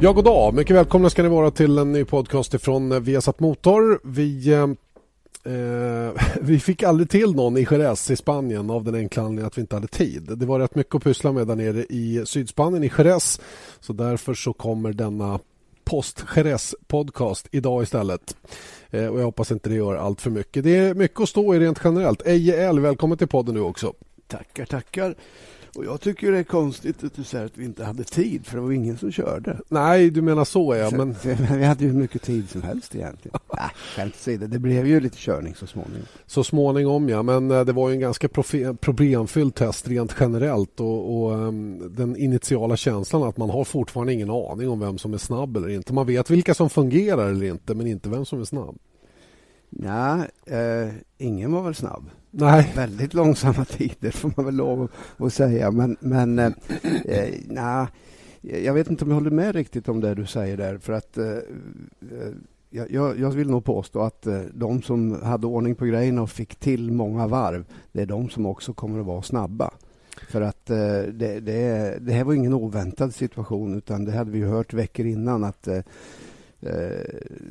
Ja, god dag. Mycket välkomna ska ni vara till en ny podcast ifrån eh, Viasat Motor. Vi, eh, eh vi fick aldrig till någon i Jerez i Spanien av den enkla anledningen att vi inte hade tid. Det var rätt mycket att pyssla med där nere i Sydspanien, i Jerez. Så därför så kommer denna post Jerez podcast idag istället. Eh, och jag hoppas inte det gör allt för mycket. Det är mycket att stå i rent generellt. Eje L, välkommen till podden nu också. Tackar, tackar. Och jag tycker det är konstigt att du säger att vi inte hade tid, för det var ingen som körde. Nej, du menar så ja. Men... Vi hade ju hur mycket tid som helst egentligen. Skämt åsido, det blev ju lite körning så småningom. Så småningom ja, men eh, det var ju en ganska problemfylld test rent generellt och, och um, den initiala känslan att man har fortfarande ingen aning om vem som är snabb eller inte. Man vet vilka som fungerar eller inte, men inte vem som är snabb. Nej, eh, ingen var väl snabb. Nej. Väldigt långsamma tider får man väl lov att säga. Men, men eh, eh, jag vet inte om jag håller med riktigt om det du säger där. För att eh, eh jag, jag, vill nog påstå att eh, de som hade ordning på grejerna och fick till många varv, det är de som också kommer att vara snabba. För att eh, det, det, det här var ingen oväntad situation utan det hade vi hört veckor innan att Eh, Eh,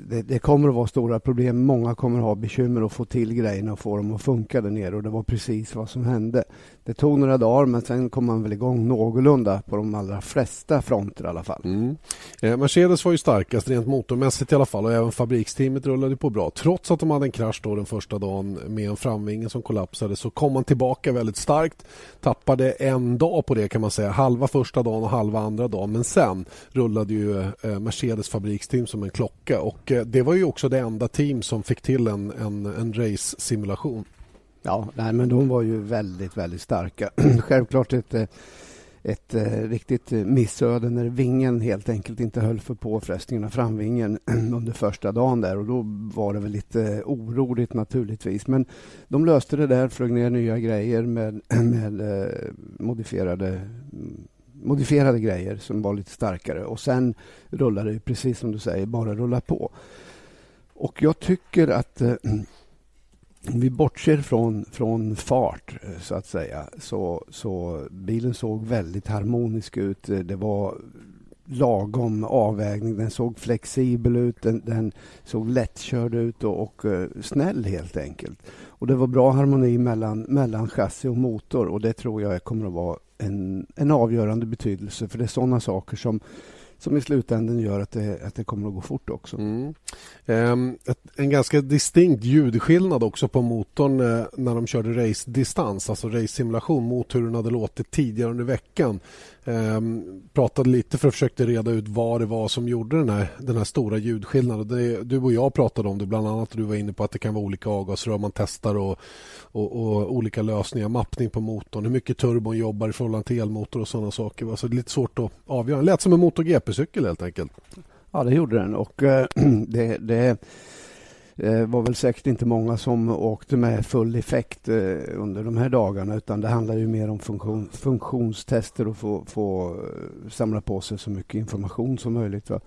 det, det, kommer att vara stora problem. Många kommer att ha bekymmer att få till grejerna och få dem att funka där nere. Och det var precis vad som hände. Det tog några dagar, men sen kom man väl igång någorlunda på de allra flesta fronter i alla fall. Mm. Eh, Mercedes var ju starkast rent motormässigt i alla fall och även fabriksteamet rullade på bra. Trots att de hade en krasch då den första dagen med en framvinge som kollapsade så kom man tillbaka väldigt starkt. Tappade en dag på det kan man säga. Halva första dagen och halva andra dagen. Men sen rullade ju eh, Mercedes fabriksteam som en klocka och eh, det var ju också det enda team som fick till en, en, en race-simulation. Ja, nej, men de var ju väldigt, väldigt starka. Självklart ett, eh, ett, eh, riktigt missöde när vingen helt enkelt inte höll för påfrestningarna, framvingen, under första dagen där och då var det väl lite oroligt naturligtvis. Men de löste det där, flög ner nya grejer med, med modifierade mm, modifierade grejer som var lite starkare och sen rullade det precis som du säger, bara rulla på. Och jag tycker att eh, om vi bortser från, från fart, eh, så att säga, så, så bilen såg väldigt harmonisk ut. Eh, det var lagom avvägning. Den såg flexibel ut, den, den såg lättkörd ut och, och uh, snäll helt enkelt. Och Det var bra harmoni mellan, mellan chassi och motor och det tror jag kommer att vara en, en avgörande betydelse för det är sådana saker som som i slutändan gör att det, att det kommer att gå fort också. Mm. Ehm, ett, en ganska distinkt ljudskillnad också på motorn eh, när de körde race-distans, alltså race-simulation mot hur den hade låtit tidigare under veckan. Ehm, pratade lite för att försöka reda ut vad det var som gjorde den här, den här stora ljudskillnaden. Det, du och jag pratade om det bland annat du var inne på att det kan vara olika avgasrör man testar och, och, och, olika lösningar, mappning på motorn, hur mycket turbon jobbar i förhållande till elmotor och sådana saker. Så det är lite svårt att avgöra. Det lät som en MotoGP-cykel helt enkelt. Ja, det gjorde den och äh, det, det det var väl säkert inte många som åkte med full effekt eh, under de här dagarna utan det handlar ju mer om funktion, funktionstester och få, få eh, samla på sig så mycket information som möjligt. Va?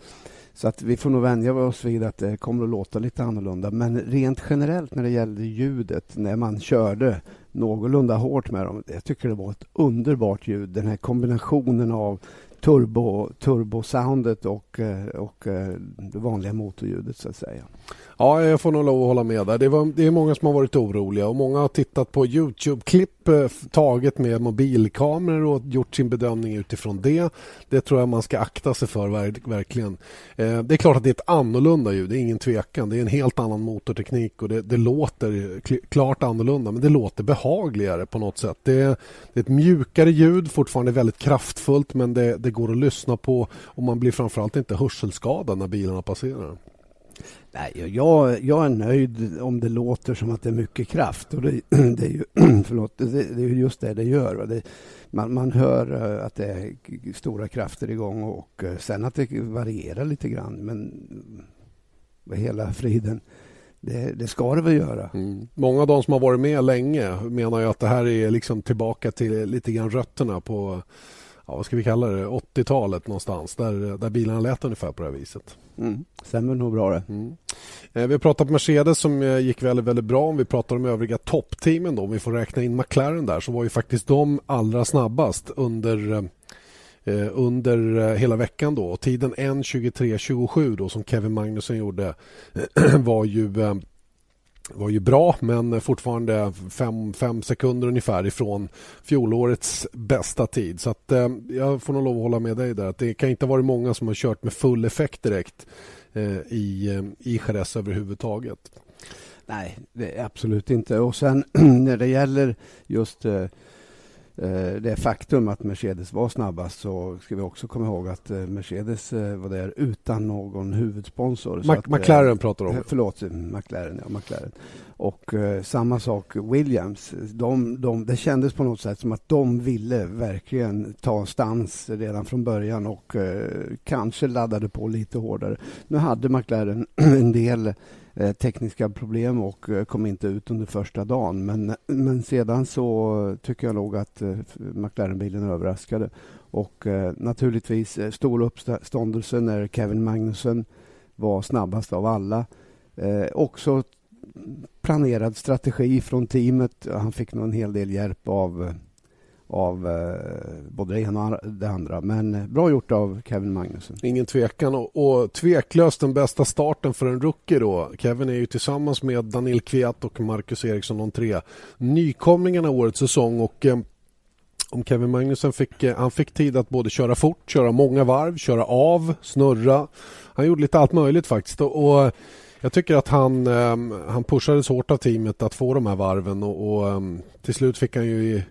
Så att vi får nog vänja oss vid att det kommer att låta lite annorlunda. Men rent generellt när det gällde ljudet, när man körde någorlunda hårt med dem. Jag tycker det var ett underbart ljud. Den här kombinationen av turbo, turbosoundet och, och det vanliga motorljudet så att säga. Ja, jag får nog lov att hålla med där. Det, var, det är många som har varit oroliga och många har tittat på Youtube-klipp eh, taget med mobilkameror och gjort sin bedömning utifrån det. Det tror jag man ska akta sig för verkligen. Eh, det är klart att det är ett annorlunda ljud, det är ingen tvekan. Det är en helt annan motorteknik och det, det låter klart annorlunda men det låter behagligare på något sätt. Det, det är ett mjukare ljud, fortfarande väldigt kraftfullt men det, det går att lyssna på och man blir framförallt inte hörselskadad när bilarna passerar. Nej, jag, jag är nöjd om det låter som att det är mycket kraft. Och det, det är, ju, förlåt, det, det, är just det det gör. Det, man, man hör eh, att det är stora krafter igång och eh, sen att det varierar lite grann. Men vad hela friden. Det, det, ska det väl göra. Mm. Många av de som har varit med länge menar ju att det här är liksom tillbaka till lite grann rötterna på ja, vad ska vi kalla det, 80-talet någonstans där, där bilarna lät ungefär på det här viset. Mm. Stämmer nog bra det. Mm. Eh, vi har pratat om Mercedes som eh, gick väldigt, väldigt bra. Om vi pratar om övriga toppteamen då, om vi får räkna in McLaren där så var ju faktiskt de allra snabbast under eh, under hela veckan. Då. Tiden 1.23.27 då, som Kevin Magnusson gjorde var ju var ju bra, men fortfarande fem, fem sekunder ungefär ifrån fjolårets bästa tid. Så att, eh, jag får nog lov att hålla med dig där. Att det kan inte ha varit många som har kört med full effekt direkt eh, i, eh, i Jerez överhuvudtaget. Nej, absolut inte. Och sen när det gäller just Eh, det faktum att Mercedes var snabbast så ska vi också komma ihåg att eh, Mercedes eh, var där utan någon huvudsponsor. Mac att, McLaren pratar om. Förlåt, McLaren. Ja, McLaren. Och eh, samma sak Williams. De, de, det kändes på något sätt som att de ville verkligen ta stans redan från början och eh, kanske laddade på lite hårdare. Nu hade McLaren en del Eh, Eh, tekniska problem och eh, kom inte ut under första dagen. Men, men sedan så tycker jag nog att eh, McLaren-bilen överraskade. Och naturligtvis stor uppståndelse när Kevin Magnussen var snabbast av alla. också planerad strategi från teamet. Han fick nog en hel del hjälp av av eh, både det ena och det andra. Men eh, bra gjort av Kevin Magnusson. Ingen tvekan och, och tveklöst den bästa starten för en rookie då. Kevin är ju tillsammans med Daniel Kviat och Marcus Eriksson de tre nykomlingarna årets säsong och eh, om Kevin Magnusson fick, eh, han fick tid att både köra fort, köra många varv, köra av, snurra. Han gjorde lite allt möjligt faktiskt och, och eh, jag tycker att han, eh, han pushades hårt av teamet att få de här varven och, och eh, till slut fick han ju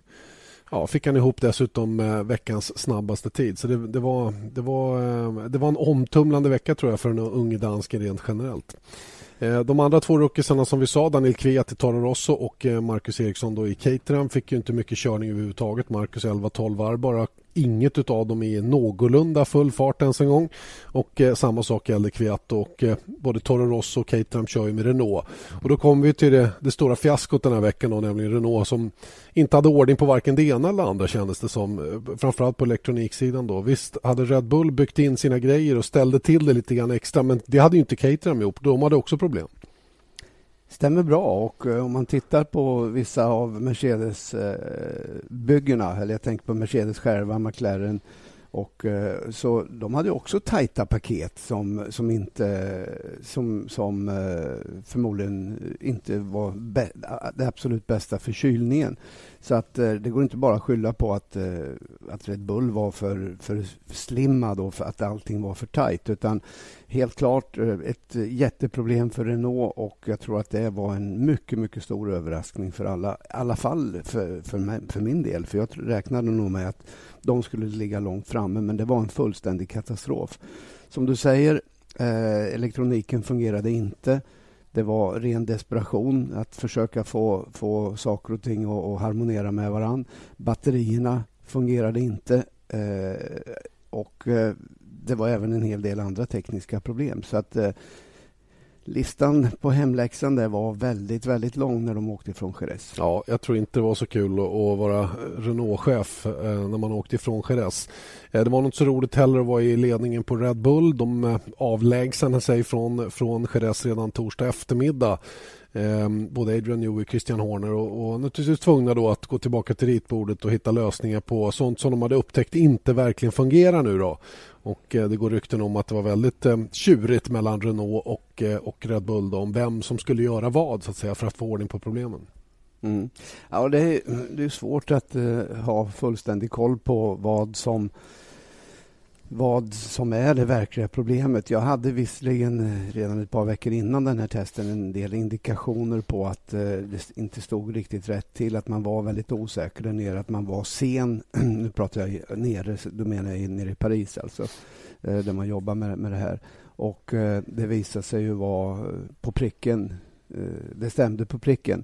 ja, fick han ihop dessutom eh, veckans snabbaste tid. Så det, det, var, det, var, eh, det var en omtumlande vecka tror jag för den unge dansken rent generellt. Eh, de andra två rookiesarna som vi sa, Daniel Kviat i Toro Rosso och Marcus Eriksson då i Caterham fick ju inte mycket körning överhuvudtaget. Marcus 11-12 varv bara inget av dem i någorlunda full fart ens en gång. Och eh, samma sak gäller Kviat och eh, både Toro Rosso och Caterham kör ju med Renault. Och då kommer vi till det, det, stora fiaskot den här veckan då, nämligen Renault som inte hade ordning på varken det ena eller andra kändes det som. Eh, framförallt på elektroniksidan då. Visst hade Red Bull byggt in sina grejer och ställde till det lite grann extra men det hade ju inte Caterham gjort. De hade också problem. Stämmer bra och eh, om man tittar på vissa av Mercedes-byggena, eh, eller jag tänker på Mercedes själva, McLaren och, eh, så de hade också tajta paket som, som, inte, som, som eh, förmodligen inte var det absolut bästa för kylningen. Så att eh, det går inte bara att skylla på att, att Red Bull var för, för slimmad och för att allting var för tajt. Utan helt klart ett jätteproblem för Renault och jag tror att det var en mycket, mycket stor överraskning för alla. I alla fall för, för, mig, för min del. För jag räknade nog med att de skulle ligga långt framme, men det var en fullständig katastrof. Som du säger, eh, elektroniken fungerade inte. Det var ren desperation att försöka få, få saker och ting att harmonera med varann. Batterierna fungerade inte. Eh, och eh, det var även en hel del andra tekniska problem. Så att eh, listan på hemläxan där var väldigt, väldigt lång när de åkte ifrån Jerez. Ja, jag tror inte det var så kul att vara Renault-chef eh, när man åkte ifrån Jerez. Eh, det var inte så roligt heller att vara i ledningen på Red Bull. De eh, avlägsnade sig från, från Jerez redan torsdag eftermiddag. Eh, både Adrian Newey och Christian Horner och, och naturligtvis tvungna då att gå tillbaka till ritbordet och hitta lösningar på sånt som de hade upptäckt inte verkligen fungerar nu. Då. Och eh, Det går rykten om att det var väldigt eh, tjurigt mellan Renault och, eh, och Red Bull om vem som skulle göra vad så att säga, för att få ordning på problemen. Mm. Ja, det, är, det är svårt att eh, ha fullständig koll på vad som vad som är det verkliga problemet. Jag hade visserligen eh, redan ett par veckor innan den här testen en del indikationer på att eh, det inte stod riktigt rätt till, att man var väldigt osäker där nere, att man var sen. nu pratar jag nere, då menar jag nere i Paris alltså, eh, där man jobbar med, med det här. Och det visade sig ju vara på pricken. det stämde på pricken.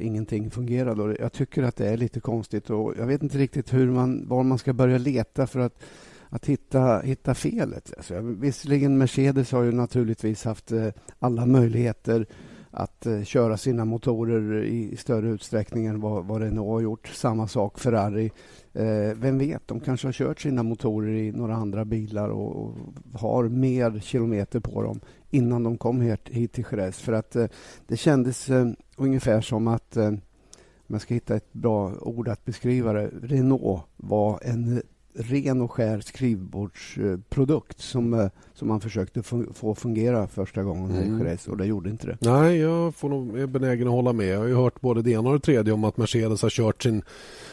ingenting fungerade. Och jag tycker att det är lite konstigt och jag vet inte riktigt hur man, var man ska börja leta för att att hitta, hitta felet. Alltså, visserligen Mercedes har ju naturligtvis haft eh, alla möjligheter att eh, köra sina motorer i större utsträckning än vad, vad Renault har gjort. Samma sak Ferrari. Eh, vem vet, de kanske har kört sina motorer i några andra bilar och, och har mer kilometer på dem innan de kom hit, hit till Jerez. För att eh, det kändes eh, ungefär som att, eh, om jag ska hitta ett bra ord att beskriva det, Renault var en ren och skär skrivbordsprodukt som, eh, som man försökte få fungera första gången mm. i Jerez och det gjorde inte det. Nej, jag får nog, är benägen att hålla med. Jag har ju hört både det ena och det tredje om att Mercedes har kört sin,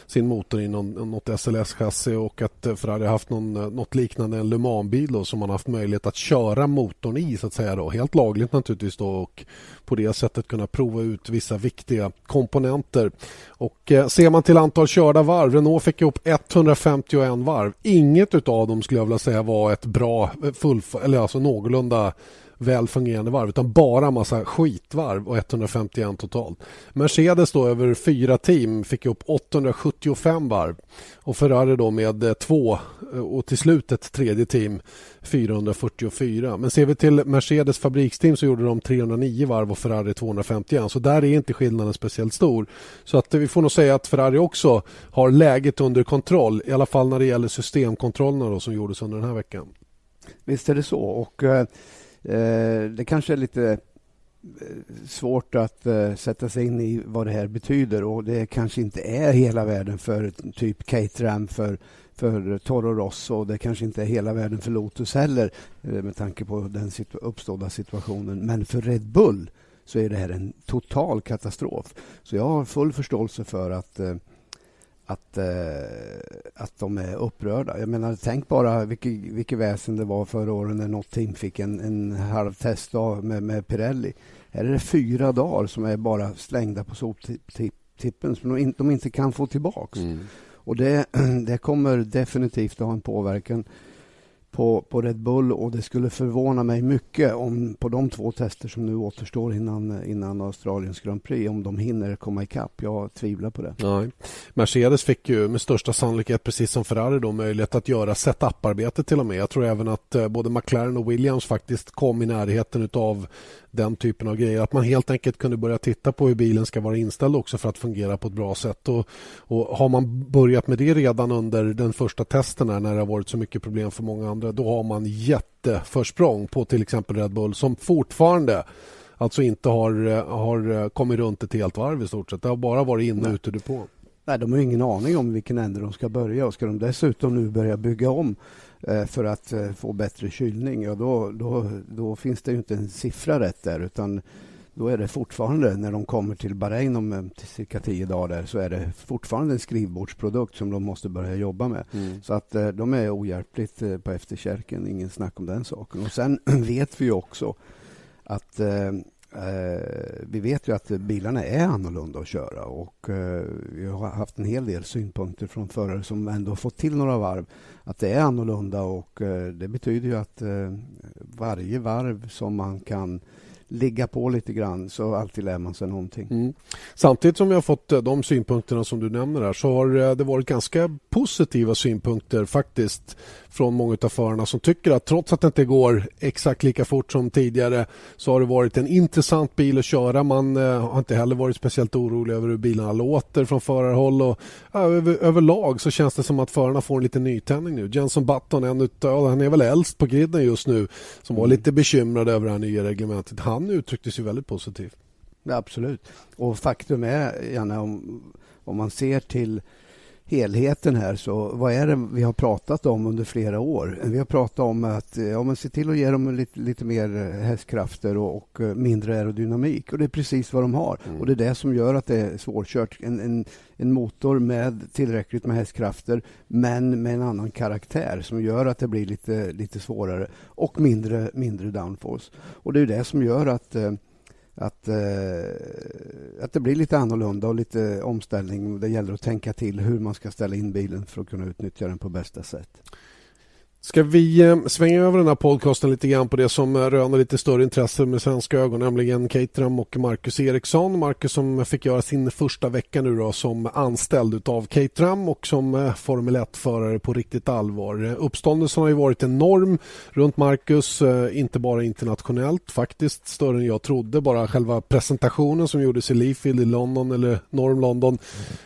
sin motor i någon, något SLS-chassi och att Ferrari har haft någon, något liknande en Le Mans-bil som man haft möjlighet att köra motorn i så att säga då. Helt lagligt naturligtvis då och på det sättet kunna prova ut vissa viktiga komponenter. Och eh, ser man till antal körda varv, Renault fick ihop 151 varv. Inget av dem skulle jag vilja säga var ett bra eller alltså någorlunda väl fungerande varv utan bara massa skitvarv och 151 totalt. Mercedes då över fyra team fick upp 875 varv och Ferrari då med eh, två eh, och till slut ett tredje team 444. Men ser vi till Mercedes fabriksteam så gjorde de 309 varv och Ferrari 251 så där är inte skillnaden speciellt stor. Så att eh, vi får nog säga att Ferrari också har läget under kontroll i alla fall när det gäller systemkontrollerna då, som gjordes under den här veckan. Visst är det så. Och eh, eh det kanske är lite eh, svårt att eh, sätta sig in i vad det här betyder och det kanske inte är hela världen för typ Caterham för, för Toro Rosso och det kanske inte är hela världen för Lotus heller eh, med tanke på den situ uppstådda situationen. Men för Red Bull så är det här en total katastrof. Så jag har full förståelse för att eh, att, eh, att de är upprörda. Jag menar, tänk bara vilket, vilket väsen det var förra året när något team fick en, en halv testdag med, med Pirelli. Här är det fyra dagar som är bara slängda på soptippen som de, in, de inte kan få tillbaka. Mm. Och det, det kommer definitivt att ha en påverkan på, på Red Bull och det skulle förvåna mig mycket om på de två tester som nu återstår innan, innan Australiens Grand Prix om de hinner komma ikapp. Jag tvivlar på det. Nej. Mercedes fick ju med största sannolikhet precis som Ferrari då möjlighet att göra setup-arbete till och med. Jag tror även att eh, både McLaren och Williams faktiskt kom i närheten av den typen av grejer. Att man helt enkelt kunde börja titta på hur bilen ska vara inställd också för att fungera på ett bra sätt. Och, och Har man börjat med det redan under den första testen när det har varit så mycket problem för många andra då har man jätteförsprång på till exempel Red Bull som fortfarande alltså inte har, har kommit runt ett helt varv i stort sett. Det har bara varit inne och ute depå. Nej, de har ingen aning om vilken ände de ska börja och ska de dessutom nu börja bygga om Eh, för att eh, få bättre kylning, ja, då, då, då finns det ju inte en siffra rätt där utan då är det fortfarande, när de kommer till Bahrain om eh, cirka tio dagar, så är det fortfarande en skrivbordsprodukt som de måste börja jobba med. Mm. Så att de är ohjälpligt på efterkälken, ingen snack om den saken. Och Sen vet vi också att Eh, Eh, vi vet ju att bilarna är annorlunda att köra och eh, vi har haft en hel del synpunkter från förare som ändå fått till några varv att det är annorlunda och eh, det betyder ju att varje varv som man kan ligga på lite grann så alltid lär man sig någonting. Mm. Samtidigt som vi har fått eh, de synpunkterna som du nämner här så har eh, det varit ganska positiva synpunkter faktiskt från många av förarna som tycker att trots att det inte går exakt lika fort som tidigare så har det varit en intressant bil att köra. Man eh, har inte heller varit speciellt orolig över hur bilarna låter från förarhåll och över, överlag så känns det som att förarna får en liten nytändning nu. Jenson Button, en utav, han är väl äldst på griden just nu som var mm. lite bekymrad över det här nya reglementet. Han han uttryckte sig väldigt positivt. Absolut. Och faktum är, Janne, om, om man ser till helheten här, så vad är det vi har pratat om under flera år? Vi har pratat om att ja, man ser till att ge dem lite, lite mer hästkrafter och, och, mindre aerodynamik. Och det är precis vad de har. Mm. Och det är det som gör att det är svårkört. En, en, en motor med tillräckligt med hästkrafter, men med en annan karaktär som gör att det blir lite, lite svårare och mindre, mindre downforce. Och det är det som gör att eh, att, eh, att det blir lite annorlunda och lite omställning. Det gäller att tänka till hur man ska ställa in bilen för att kunna utnyttja den på bästa sätt. Ska vi eh, svänga över den här podcasten lite grann på det som eh, röner lite större intresse med svenska ögon, nämligen Caterham och Marcus Eriksson. Marcus som fick göra sin första vecka nu då som anställd av Caterham och som eh, Formel 1-förare på riktigt allvar. Uppståndelsen har ju varit enorm runt Marcus, inte bara internationellt faktiskt, större än jag trodde. Bara själva presentationen som gjordes i Leafield i London eller norr om London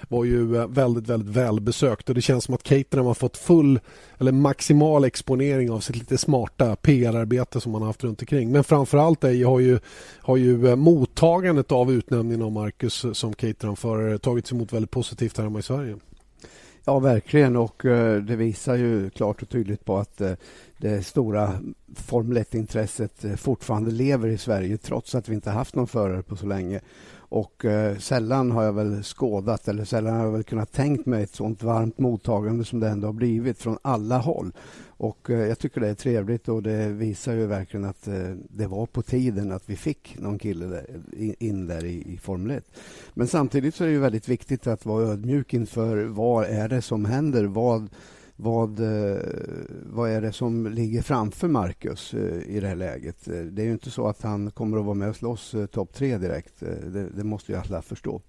var ju väldigt, väldigt välbesökt och det känns som att Caterham har fått full eller maximal exponering av sitt lite smarta PR-arbete som man har haft runt omkring. Men framförallt är, har, ju, har ju eh, mottagandet av utnämningen av Marcus som cateranförare tagits emot väldigt positivt här hemma i Sverige. Ja, verkligen. Och eh, det visar ju klart och tydligt på att eh, det stora Formel 1-intresset fortfarande lever i Sverige trots att vi inte haft någon förare på så länge. Och eh, sällan har jag väl skådat eller sällan har jag väl kunnat tänkt mig ett sånt varmt mottagande som det ändå har blivit från alla håll. Och eh, jag tycker det är trevligt och det visar ju verkligen att eh, det var på tiden att vi fick någon kille där, in där i, i Formel 1. Men samtidigt så är det ju väldigt viktigt att vara ödmjuk inför vad är det som händer? Vad vad, eh, vad är det som ligger framför Marcus eh, i det här läget? Eh, det är ju inte så att han kommer att vara med och slåss topp tre direkt. Det, det, måste ju alla förstå.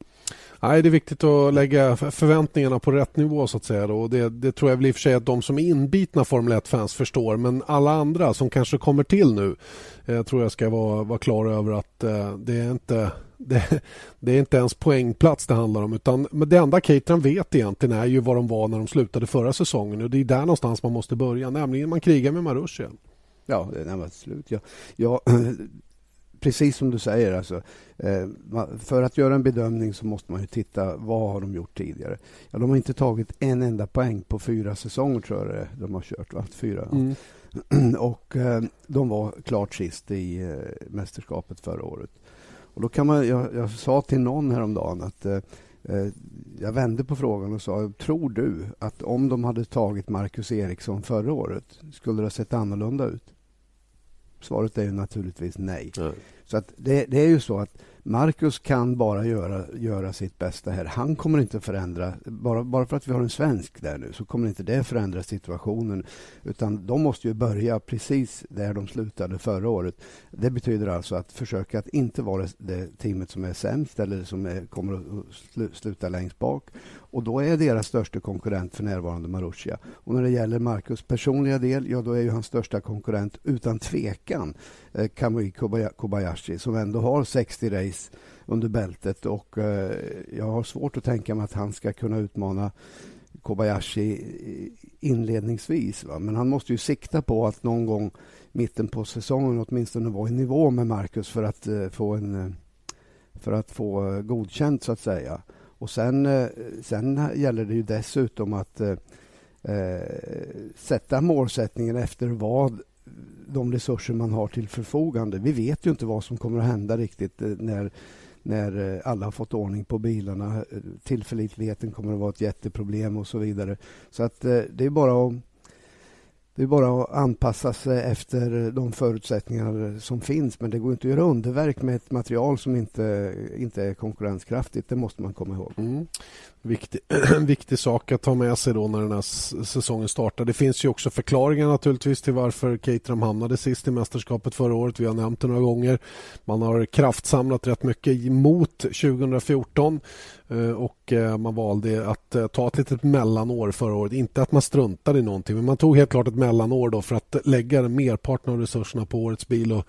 Nej, det är viktigt att lägga förväntningarna på rätt nivå. så att säga. Och det, det tror jag väl i och för sig att de som är inbitna Formel 1-fans förstår. Men alla andra som kanske kommer till nu eh, tror jag ska vara, vara klara över att eh, det är inte det, det, är inte ens poängplats det handlar om. Utan det enda Caterham vet egentligen är ju vad de var när de slutade förra säsongen. Och Det är där någonstans man måste börja, nämligen man krigar med Marussia. Ja, det är slut. Ja, ja, precis som du säger, alltså, eh, för att göra en bedömning så måste man ju titta vad har de gjort tidigare. Ja, de har inte tagit en enda poäng på fyra säsonger tror jag de har kört. Va? Fyra. Mm. Och eh, de var klart sist i eh, mästerskapet förra året. Och då kan man, jag, jag sa till någon häromdagen att eh, eh, jag vände på frågan och sa, tror du att om de hade tagit Marcus Eriksson förra året, skulle det ha sett annorlunda ut? Svaret är ju naturligtvis nej. Mm. Så att det, det, är ju så att Marcus kan bara göra, göra sitt bästa här. Han kommer inte förändra, bara, bara för att vi har en svensk där nu, så kommer inte det förändra situationen. Utan de måste ju börja precis där de slutade förra året. Det betyder alltså att försöka att inte vara det teamet som är sämst eller som är, kommer att sluta längst bak. Och då är deras största konkurrent för närvarande Marussia. Och när det gäller Marcus personliga del, ja då är ju hans största konkurrent utan tvekan eh, Kamui Kobayashi som ändå har 60 race under bältet och eh, jag har svårt att tänka mig att han ska kunna utmana Kobayashi inledningsvis. Va? Men han måste ju sikta på att någon gång mitten på säsongen åtminstone vara i nivå med Marcus för att eh, få en eh, för att få eh, godkänt så att säga. Och sen, eh, sen gäller det ju dessutom att eh, eh, sätta målsättningen efter vad de resurser man har till förfogande. Vi vet ju inte vad som kommer att hända riktigt eh, när, när alla har fått ordning på bilarna. Tillförlitligheten kommer att vara ett jätteproblem och så vidare. Så att det är bara att det är bara att anpassa sig efter de förutsättningar som finns. Men det går inte att göra underverk med ett material som inte, inte är konkurrenskraftigt. Det måste man komma ihåg. Mm. Viktig, viktig sak att ta med sig då när den här säsongen startar. Det finns ju också förklaringar naturligtvis till varför Caterham hamnade sist i mästerskapet förra året. Vi har nämnt det några gånger. Man har kraftsamlat rätt mycket mot 2014 eh, och eh, man valde att eh, ta ett litet mellanår förra året. Inte att man struntade i någonting men man tog helt klart ett mellanår då för att lägga merparten av resurserna på årets bil. Och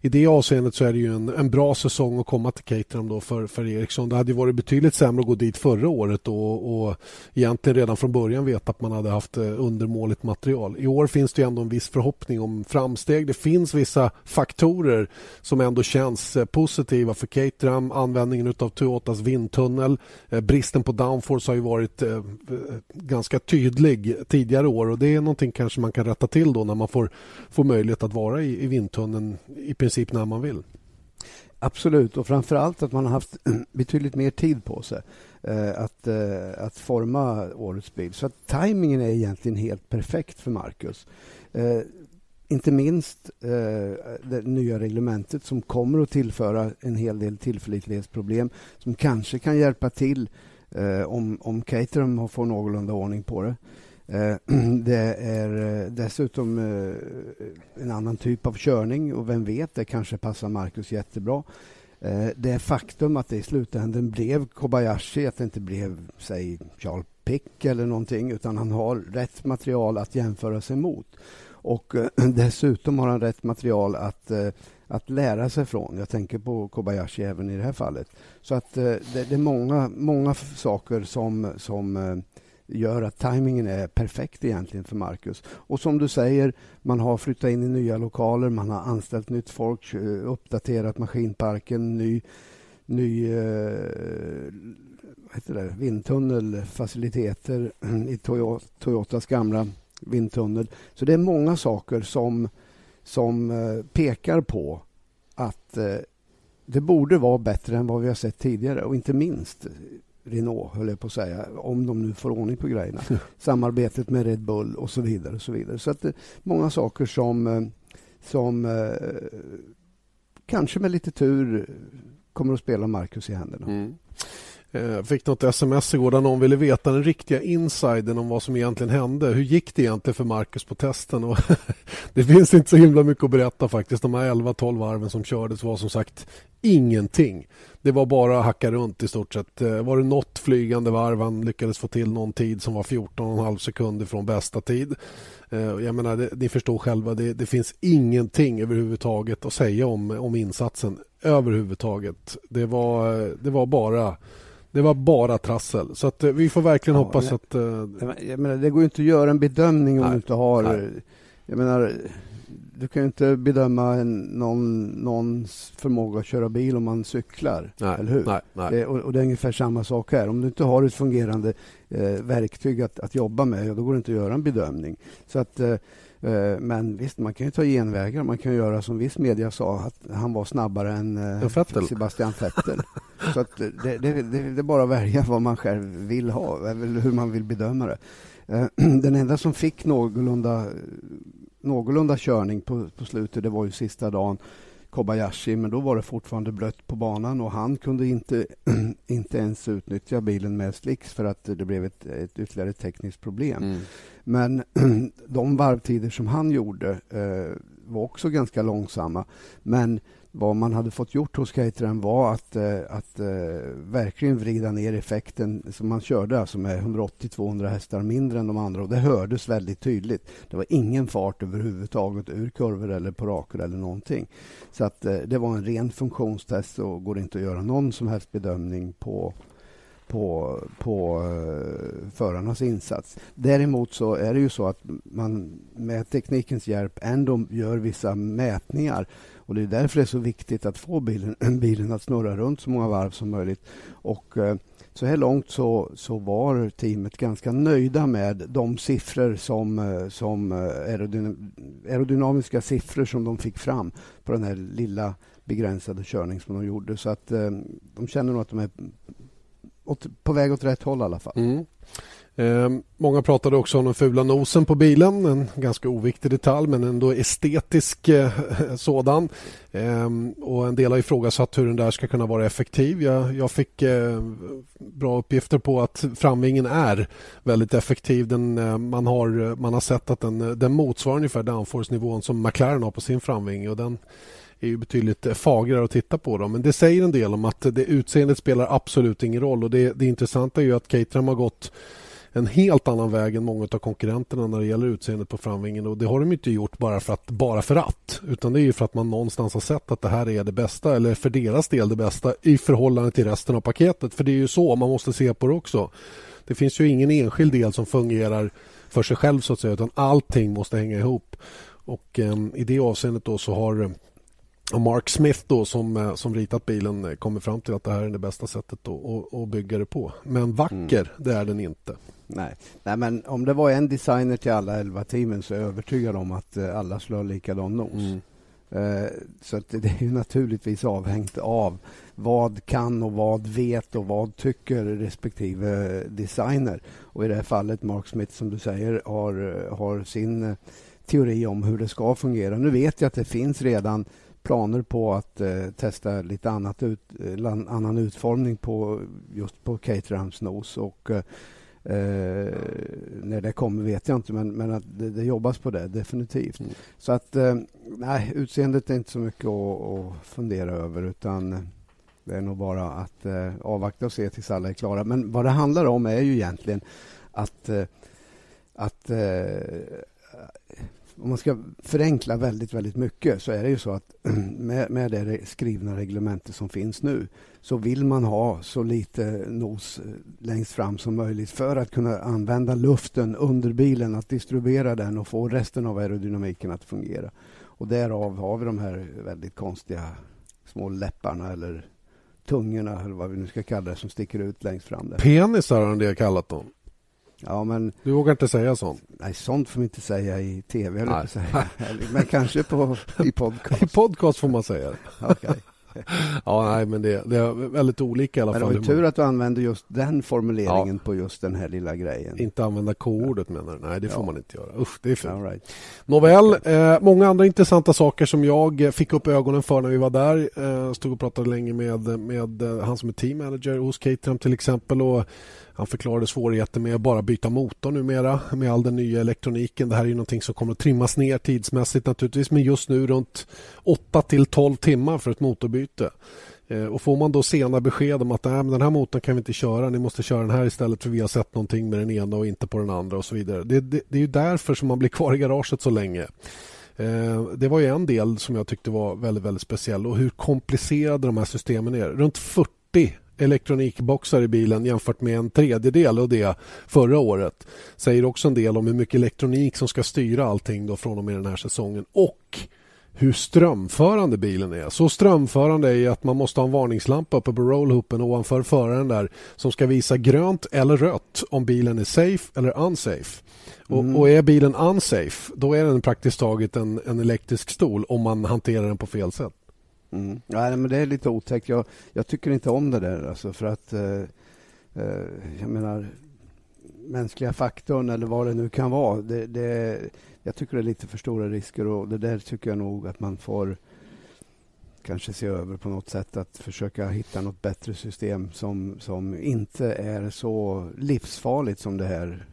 I det avseendet så är det ju en, en bra säsong att komma till Caterham då för, för Ericsson. Det hade varit betydligt sämre att gå dit förra året och, och egentligen redan från början veta att man hade haft eh, undermåligt material. I år finns det ändå en viss förhoppning om framsteg. Det finns vissa faktorer som ändå känns eh, positiva för Caterham. Användningen av Toyotas vindtunnel. Eh, bristen på downforce har ju varit ganska tydlig tidigare år och det är någonting kanske man kan rätta till då när man får, får möjlighet att vara i, i vindtunneln i princip när man vill. Absolut, och framför allt att man har haft betydligt mer tid på sig Eh, att, eh, att forma årets bil. Så att tajmingen är egentligen helt perfekt för Marcus. Eh, inte minst eh, det nya reglementet som kommer att tillföra en hel del tillförlitlighetsproblem som kanske kan hjälpa till eh, om, om Caterham får någorlunda ordning på det. Eh, det är eh, dessutom en annan typ av körning och vem vet, det kanske passar Marcus jättebra. Eh, det faktum att det i slutändan blev Kobayashi, att det inte blev säg Charles Pick eller någonting utan han har rätt material att jämföra sig mot. Och eh, dessutom har han rätt material att, eh, att lära sig från. Jag tänker på Kobayashi även i det här fallet. Så att det, det är många, många saker som, som gör att tajmingen är perfekt egentligen för Marcus. Och som du säger, man har flyttat in i nya lokaler, man har anställt nytt folk, eh, uppdaterat maskinparken, ny ny eh, heter det, vindtunnelfaciliteter i Toyotas gamla vindtunnel. Så det är många saker som, som eh, pekar på att det borde vara bättre än vad vi har sett tidigare och inte minst Renault, höll jag på att säga, om de nu får ordning på grejerna. Samarbetet med Red Bull och så vidare. och så vidare. Så att är många saker som, som kanske med lite tur kommer att spela Marcus i händerna. Mm. Jag fick något sms igår där någon ville veta den riktiga insidern om vad som egentligen hände. Hur gick det egentligen för Marcus på testen? Och det finns inte så himla mycket att berätta faktiskt. De här 11-12 varven som kördes var som sagt ingenting. Det var bara att hacka runt i stort sett. Eh, var det något flygande varv han lyckades få till någon tid som var 14,5 sekunder från bästa tid. Eh, jag menar, det, ni förstår själva, det, det, finns ingenting överhuvudtaget att säga om, om insatsen överhuvudtaget. Det var, det var bara det var bara trassel. Så att, eh, vi får verkligen ja, hoppas men, att... Uh, jag menar, det går inte att göra en bedömning om nej, du inte har... Nej. Jag menar, du kan ju inte bedöma en, någon, någons förmåga att köra bil om man cyklar. Nej, eller hur? Nej, nej. Det, och, och, det är ungefär samma sak här. Om du inte har ett fungerande eh, verktyg att, att jobba med, då går det inte att göra en bedömning. Så att... Eh, Eh, men visst, man kan ju ta genvägar. Man kan göra som viss media sa, att han var snabbare än eh, Vettel. Sebastian Vettel. Så att det, det, det, det, är bara att välja vad man själv vill ha, eller hur man vill bedöma det. Eh, den enda som fick någorlunda, någorlunda körning på, på slutet, det var ju sista dagen Kobayashi, men då var det fortfarande blött på banan och han kunde inte, inte ens utnyttja bilen med slicks för att det blev ett, ett ytterligare tekniskt problem. Mm. Men de varvtider som han gjorde eh, var också ganska långsamma. Men vad man hade fått gjort hos cateren var att, eh, att eh, verkligen vrida ner effekten som man körde, alltså med 180-200 hästar mindre än de andra. Och det hördes väldigt tydligt. Det var ingen fart överhuvudtaget ur kurvor eller på raker eller någonting. Så att eh, det var en ren funktionstest och går inte att göra någon som helst bedömning på på, på eh, förarnas insats. Däremot så är det ju så att man med teknikens hjälp ändå gör vissa mätningar och Det är därför det är så viktigt att få bilen, bilen att snurra runt så många varv som möjligt. Och eh, så här långt så, så var teamet ganska nöjda med de siffror som, eh, som eh, aerodynamiska siffror som de fick fram på den här lilla begränsade körning som de gjorde. Så att de känner nog att de är åt, på väg åt rätt håll i alla fall. Mm. Eh, många pratade också om den fula nosen på bilen. En ganska oviktig detalj, men ändå estetisk eh, sådan. Eh, och En del har ifrågasatt hur den där ska kunna vara effektiv. Jag, jag fick eh, bra uppgifter på att framvingen är väldigt effektiv. Den, eh, man, har, man har sett att den, den motsvarar ungefär downforce-nivån som McLaren har på sin framvinge Och den, är ju betydligt fagrare att titta på. Dem. Men det säger en del om att det utseendet spelar absolut ingen roll. Och det, det intressanta är ju att Caterham har gått en helt annan väg än många av konkurrenterna när det gäller utseendet på framvingen. Och det har de inte gjort bara för att, bara för att. Utan det är ju för att man någonstans har sett att det här är det bästa, eller för deras del det bästa i förhållande till resten av paketet. För det är ju så man måste se på det också. Det finns ju ingen enskild del som fungerar för sig själv så att säga, utan allting måste hänga ihop. Och eh, i det avseendet då så har och Mark Smith då som, eh, som ritat bilen eh, kommer fram till att det här är det bästa sättet att bygga det på. Men vacker, mm. det är den inte. Nej. Nej, men om det var en designer till alla elva teamen så är jag övertygad om att eh, alla skulle ha likadan nos. Mm. Så att det är ju naturligtvis avhängt av vad kan och vad vet och vad tycker respektive designer. Och I det här fallet, Mark Smith, som du säger, har, har sin teori om hur det ska fungera. Nu vet jag att det finns redan planer på att eh, testa lite annat ut, eh, annan utformning på just på Caterhams nos. Och, eh, eh, när det kommer vet jag inte, men, men att det, det jobbas på det definitivt. Mm. Så att eh, nej, utseendet är inte så mycket att, att fundera över utan det är nog bara att eh, avvakta och se tills alla är klara. Men vad det handlar om är ju egentligen att, att om man ska förenkla väldigt, väldigt mycket så är det ju så att med, med det skrivna reglementet som finns nu så vill man ha så lite nos eh, längst fram som möjligt för att kunna använda luften under bilen, att distribuera den och få resten av aerodynamiken att fungera. Och därav har vi de här väldigt konstiga små läpparna eller tungorna eller vad vi nu ska kalla det som sticker ut längst fram. Där. Penisar har en del kallat dem. Ja, men, du vågar inte säga sånt? Nej, sånt får man inte säga i tv. Eller säga. Men kanske på, i podcast. I podcast får man säga det. okay. ja, nej, men det, det, är väldigt olika i alla men fall. Det var tur att du använde just den formuleringen ja. på just den här lilla grejen. Inte använda k-ordet menar du? Nej, det får ja. man inte göra. Usch, det är fint. Right. Nåväl, eh, många andra intressanta saker som jag fick upp ögonen för när vi var där. Eh, stod och pratade länge med, med eh, han som är team manager hos Caterham till exempel. Och han förklarade svårigheter med att bara byta motor numera med all den nya elektroniken. Det här är ju någonting som kommer att trimmas ner tidsmässigt naturligtvis men just nu runt 8 till 12 timmar för ett motorbyte. Eh, och får man då sena besked om att Nej, men den här motorn kan vi inte köra, ni måste köra den här istället för vi har sett någonting med den ena och inte på den andra och så vidare. Det, det, det är ju därför som man blir kvar i garaget så länge. Eh, det var ju en del som jag tyckte var väldigt, väldigt speciell och hur komplicerade de här systemen är. Runt 40 elektronikboxar i bilen jämfört med en tredjedel av det förra året. Säger också en del om hur mycket elektronik som ska styra allting då från och med den här säsongen. Och hur strömförande bilen är. Så strömförande är att man måste ha en varningslampa uppe på rollhoopen ovanför föraren där som ska visa grönt eller rött om bilen är safe eller unsafe. Mm. Och, och, är bilen unsafe då är den praktiskt taget en, en elektrisk stol om man hanterar den på fel sätt. Mm. Nej, men det är lite otäckt. Jag, jag tycker inte om det där. Alltså, för att eh, eh, jag menar mänskliga faktorn eller vad det nu kan vara. Det, det, jag tycker det är lite för stora risker och det där tycker jag nog att man får kanske se över på något sätt att försöka hitta något bättre system som, som inte är så livsfarligt som det här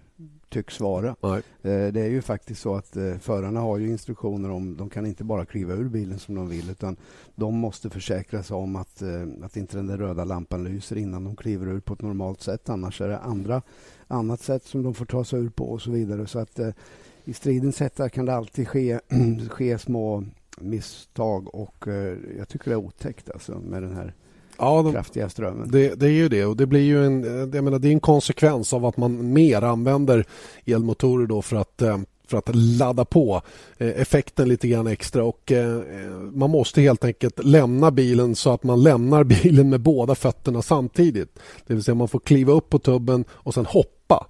tycks vara. Nej. Eh, det är ju faktiskt så att eh, förarna har ju instruktioner om de kan inte bara kliva ur bilen som de vill utan de måste försäkra sig om att, eh, att inte den där röda lampan lyser innan de kliver ur på ett normalt sätt. Annars är det andra annat sätt som de får ta sig ur på och så vidare. Så att i stridens hetta kan det alltid ske, ske små misstag och jag tycker det är otäckt alltså med den här ja, de, kraftiga strömmen. Det, det, är ju det och det blir ju en, jag menar, det är en konsekvens av att man mer använder elmotorer då för att eh, för att ladda på eh, effekten lite grann extra och eh, man måste helt enkelt lämna bilen så att man lämnar bilen med båda fötterna samtidigt. Det vill säga man får kliva upp på tubben och sen hoppa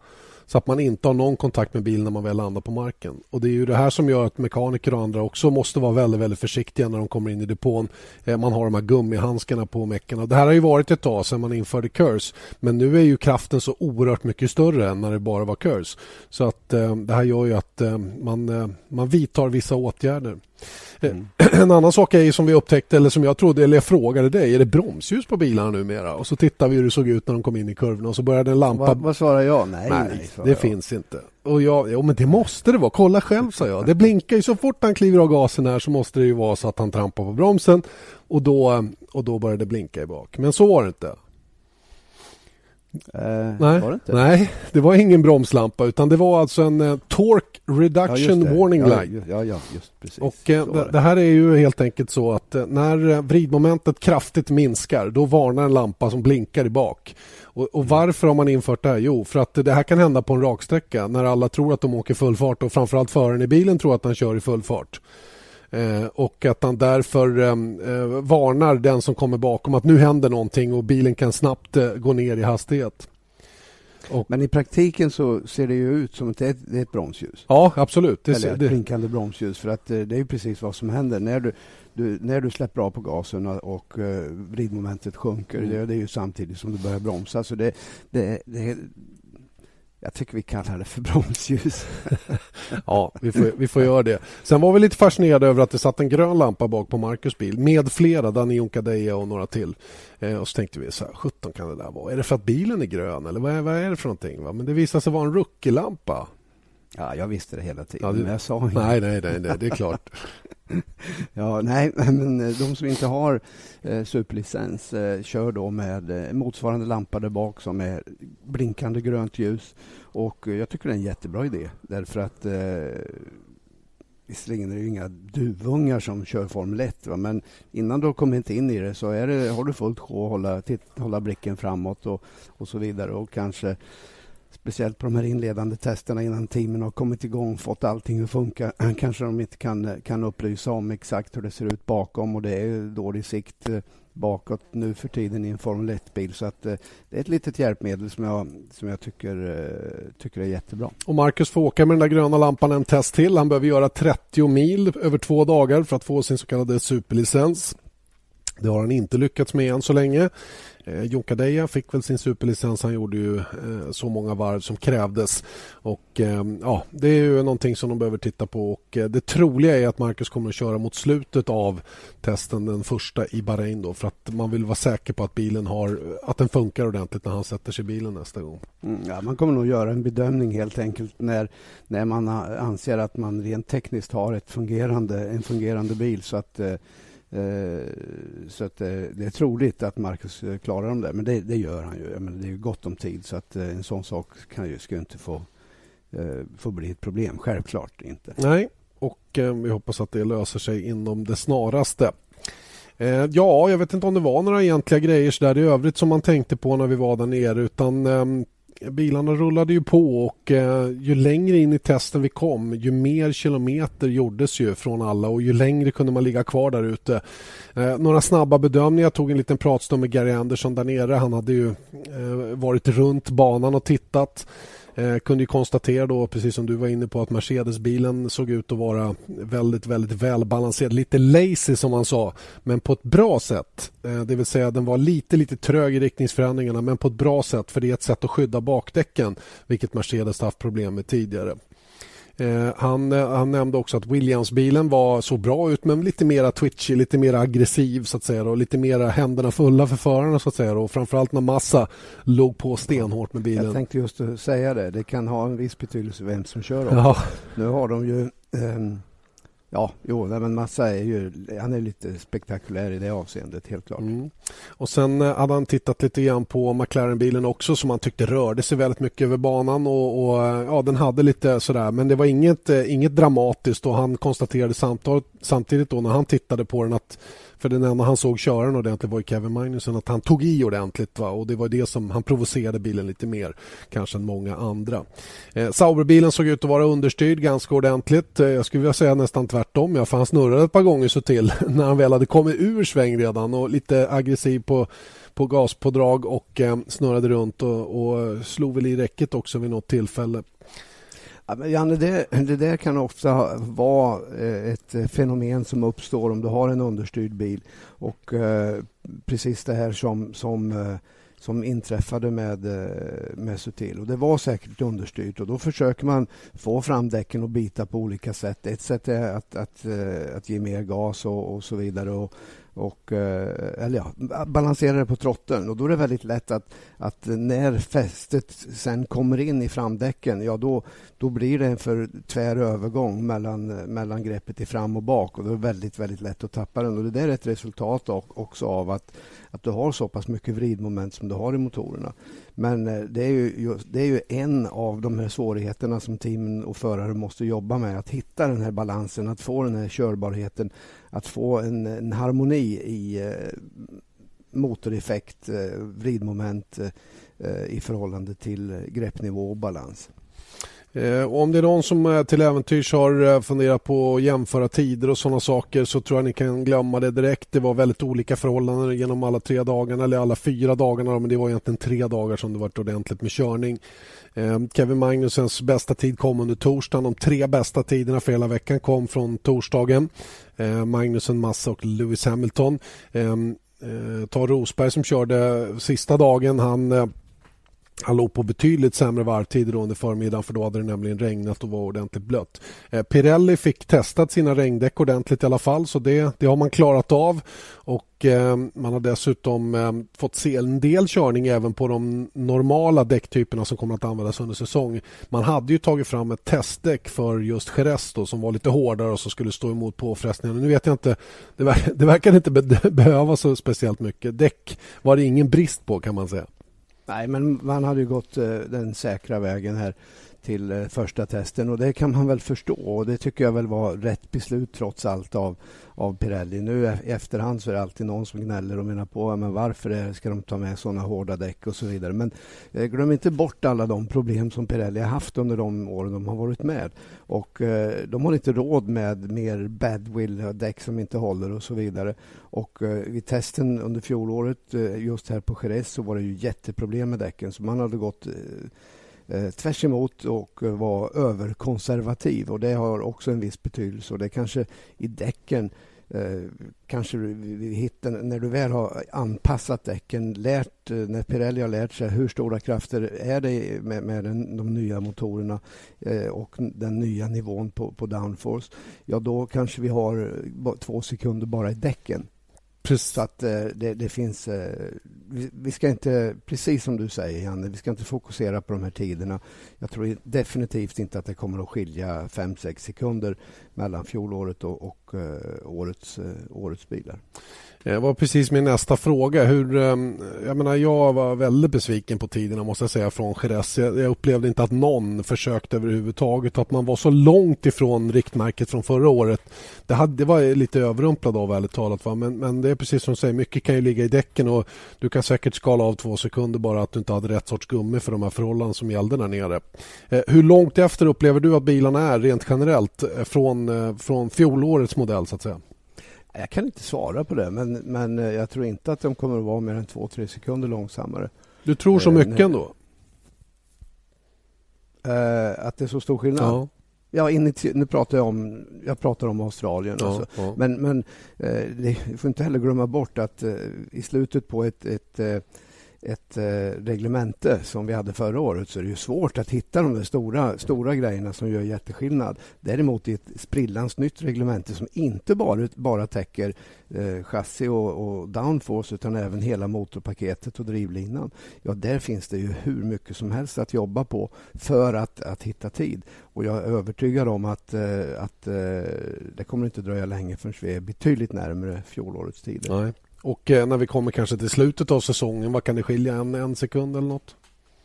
så att man inte har någon kontakt med bilen när man väl landar på marken. Och Det är ju det här som gör att mekaniker och andra också måste vara väldigt, väldigt försiktiga när de kommer in i depån. Eh, man har de här gummihandskarna på meckarna. Det här har ju varit ett tag sedan man införde KURS men nu är ju kraften så oerhört mycket större än när det bara var KURS. Så att eh, det här gör ju att eh, man, eh, man vidtar vissa åtgärder. Mm. En annan sak är som vi upptäckte, eller som jag trodde, eller jag frågade dig, är det bromsljus på bilarna numera? Och så tittade vi hur det såg ut när de kom in i kurvorna och så började en lampa... Vad, vad svarar jag? Nej, nej, nej det jag. finns inte. Och jag, jo men det måste det vara, kolla själv sa jag. Det blinkar ju så fort han kliver av gasen här så måste det ju vara så att han trampar på bromsen och då, och då började det blinka i bak. Men så var det inte. Eh, nej, var det inte? nej, det var ingen bromslampa utan det var alltså en uh, Torque Reduction ja, Warning ja, Light. Ja, ja, just precis. Och uh, det. det. här är ju helt enkelt så att uh, när vridmomentet kraftigt minskar då varnar en lampa som blinkar i bak. Och, och, varför har man infört det här? Jo, för att det här kan hända på en raksträcka när alla tror att de åker full fart och framförallt föraren i bilen tror att han kör i full fart. Eh, och att han därför ehm, eh, varnar den som kommer bakom att nu händer någonting och bilen kan snabbt eh, gå ner i hastighet. Och, Men i praktiken så ser det ju ut som att det är, det är ett bromsljus. Ja, absolut. Det, Eller ett blinkande bromsljus. För att det är ju precis vad som händer. När du, du när du släpper av på gasen och uh, vridmomentet sjunker, mm. det, det, är ju samtidigt som du börjar bromsa. Så det, det, det, jag tycker vi kallar det för bromsljus. ja, vi får, vi får göra det. Sen var vi lite fascinerade över att det satt en grön lampa bak på Marcus bil med flera, Danny Jonkadeja och några till. Eh, och så tänkte vi så här, 17 kan det där vara? Är det för att bilen är grön eller vad är, vad är det för någonting? Va? Men det visade sig vara en rookie-lampa. Ja, jag visste det hela tiden, ja, du, men jag sa inget. Nej, nej, nej, nej, det är klart. ja, nej, men eh, de som inte har eh, superlicens eh, kör då med eh, motsvarande lampa där bak som är blinkande grönt ljus. Och eh, jag tycker det är en jättebra idé därför att eh, Visserligen är det ju inga duvungar som kör Formel 1, va? men innan du har kommit in i det så är det, har du fullt sjå att hålla, hålla blicken framåt och, och så vidare. Och kanske speciellt på de här inledande testerna innan teamen har kommit igång, fått allting att funka, kanske de inte kan, kan upplysa om exakt hur det ser ut bakom och det är dålig sikt eh, bakåt nu för tiden i en Formel 1-bil. Så att, eh, det är ett litet hjälpmedel som jag, som jag tycker, eh, tycker är jättebra. Och Marcus får åka med den där gröna lampan en test till. Han behöver göra 30 mil över två dagar för att få sin så kallade superlicens. Det har han inte lyckats med än så länge. Eh, Jokadeja fick väl sin superlicens. Han gjorde ju eh, så många varv som krävdes. Och, eh, ja, det är ju någonting som de behöver titta på. Och, eh, det troliga är att Marcus kommer att köra mot slutet av testen, den första i Bahrain. Då, för att man vill vara säker på att bilen har, att den funkar ordentligt när han sätter sig i bilen nästa gång. Mm, ja, man kommer nog göra en bedömning helt enkelt när, när man anser att man rent tekniskt har ett fungerande, en fungerande bil. så att Eh, Eh, så att eh, det är troligt att Marcus eh, klarar dem där, men det, det gör han ju. Men det är gott om tid, så att en sån sak kan ju, ska inte få, få bli ett problem. Självklart inte. Nej, och vi hoppas att det löser sig inom det snaraste. Ja, jag vet inte om det var några egentliga grejer så där i övrigt som man tänkte på när vi var där nere utan ehm, bilarna rullade ju på och eh, ju längre in i testen vi kom ju mer kilometer gjordes ju från alla och ju längre kunde man ligga kvar där ute. Eh, några snabba bedömningar, tog en liten pratstund med Gary Anderson där nere. Han hade ju eh, varit runt banan och tittat. Eh, kunde ju konstatera då, precis som du var inne på, att Mercedes-bilen såg ut att vara väldigt, väldigt välbalanserad. Lite lazy som man sa, men på ett bra sätt. Eh, det vill säga den var lite, lite trög i riktningsförändringarna, men på ett bra sätt, för det är ett sätt att skydda bakdäcken, vilket Mercedes haft problem med tidigare. Eh, han, eh, han nämnde också att Williams-bilen var så bra ut men lite mer twitchy, lite mer aggressiv så att säga och lite mer händerna fulla för förarna så att säga och framförallt när Massa låg på stenhårt med bilen. Jag tänkte just säga det, det kan ha en viss betydelse vem som kör Ja. Nu har de ju um Ja, jo, men Massa är ju han är lite spektakulär i det avseendet, helt klart. Mm. Och Sen eh, hade han tittat lite grann på McLaren-bilen också som han tyckte rörde sig väldigt mycket över banan och, och eh, ja, den hade lite sådär, men det var inget, eh, inget dramatiskt och han konstaterade samtalet samtidigt då när han tittade på den att för den enda han såg köra den ordentligt var Kevin Magnusson. Att han tog i ordentligt va? och det var det som han provocerade bilen lite mer kanske än många andra. Eh, Sauberbilen såg ut att vara understyrd ganska ordentligt. Eh, jag skulle vilja säga nästan tvärtom. Ja, för han snurrade ett par gånger så till när han väl hade kommit ur sväng redan och lite aggressiv på på gaspådrag och eh, snurrade runt och, och slog väl i räcket också vid något tillfälle. Ja, Janne, det, det där kan ofta vara eh, ett fenomen som uppstår om du har en understyrd bil. Och eh, precis det här som, som, eh, som inträffade med, eh, med Sutil. Och det var säkert understyrt och då försöker man få fram däcken och bita på olika sätt. Ett sätt är att, att, att, att ge mer gas och, och så vidare. Och, och, eh, eller ja, balansera det på trotten. Och då är det väldigt lätt att, att när fästet sen kommer in i framdäcken, ja då, då blir det en för tvär övergång mellan, mellan greppet i fram och bak och då är det väldigt, väldigt lätt att tappa den. Och det där är ett resultat också av att, att du har så pass mycket vridmoment som du har i motorerna. Men eh, det är ju, det är ju en av de här svårigheterna som team och förare måste jobba med. Att hitta den här balansen, att få den här körbarheten, att få en, en harmoni i eh, motoreffekt, eh, vridmoment eh, eh i förhållande till greppnivå och balans. Eh, och om det är någon som till äventyrs har eh, funderat på att jämföra tider och sådana saker så tror jag ni kan glömma det direkt. Det var väldigt olika förhållanden genom alla tre dagarna eller alla fyra dagarna men det var egentligen tre dagar som det varit ordentligt med körning. Eh, Kevin Magnusens bästa tid kom under torsdagen. De tre bästa tiderna för hela veckan kom från torsdagen. Magnussen, Massa och Lewis Hamilton. Ta Rosberg som körde sista dagen. Han han låg på betydligt sämre varvtider under förmiddagen för då hade det nämligen regnat och var ordentligt blött. Eh, Pirelli fick testat sina regndäck ordentligt i alla fall så det, det har man klarat av. Och eh, Man har dessutom eh, fått se en del körning även på de normala däcktyperna som kommer att användas under säsong. Man hade ju tagit fram ett testdäck för just Jerez som var lite hårdare och som skulle stå emot påfrestningarna. Nu vet jag inte, det, ver det verkar inte be så speciellt mycket. Däck var det ingen brist på kan man säga. Nej, men man hade ju gått eh, den säkra vägen här till eh, första testen och det kan man väl förstå och det tycker jag väl var rätt beslut trots allt av, av Pirelli. Nu e-, i efterhand så är det alltid någon som gnäller och menar på men varför ska de ta med sådana hårda däck och så vidare. Men eh, glöm inte bort alla de problem som Pirelli har haft under de åren de har varit med. Och eh, de har inte råd med mer badwill, däck som inte håller och så vidare. Och eh, vid testen under fjolåret eh, just här på Jerez så var det ju jätteproblem med däcken så man hade gått eh, eh, tvärs emot och eh, var överkonservativ. Och det har också en viss betydelse. Och det kanske i däcken Eh, kanske vi hittar, när du väl har anpassat däcken, lärt, eh, när Pirelli har lärt sig hur stora krafter är det med, med den, de nya motorerna eh, och den nya nivån på, på downforce, ja då kanske vi har eh, två sekunder bara i däcken. Precis. Så att eh, det, det, finns... Eh, vi, ska inte, precis som du säger, Janne, vi ska inte fokusera på de här tiderna. Jag tror definitivt inte att det kommer att skilja 5-6 sekunder mellan fjolåret och, och eh, årets, årets bilar. Det var precis min nästa fråga. Hur, ehm, jag, menar, jag var väldigt besviken på tiderna måste jag säga från Jerez. Jag, jag upplevde inte att någon försökte överhuvudtaget. Att man var så långt ifrån riktmärket från förra året. Det, hade, det var jag lite överrumplad av ärligt talat. Va? Men, men det är precis som du säger, mycket kan ju ligga i däcken och du kan säkert skala av två sekunder bara att du inte hade rätt sorts gummi för de här förhållanden som gällde där nere. Eh, hur långt efter upplever du att bilarna är rent generellt eh, från, eh, från fjolårets modell så att säga? Jag kan inte svara på det, men, men eh, jag tror inte att de kommer att vara mer än två, tre sekunder långsammare. Du tror så eh, mycket eh, ändå? Eh, att det är så stor skillnad? Ja. Ja, nu pratar jag om, jag pratar om Australien. Ja, alltså. ja. Men, men eh, det får inte heller glömma bort att eh, i slutet på ett, ett ett eh, reglemente som vi hade förra året så är det ju svårt att hitta de där stora, stora grejerna som gör jätteskillnad. Däremot i ett sprillans nytt reglemente som inte bara, bara täcker eh, chassi och, och downforce utan även hela motorpaketet och drivlinan. Ja, där finns det ju hur mycket som helst att jobba på för att, att hitta tid. Och jag är övertygad om att, eh, att eh, det kommer inte dröja länge förrän vi är betydligt närmare fjolårets tider. Nej. Och eh, när vi kommer kanske till slutet av säsongen, vad kan det skilja? En, en sekund eller nåt?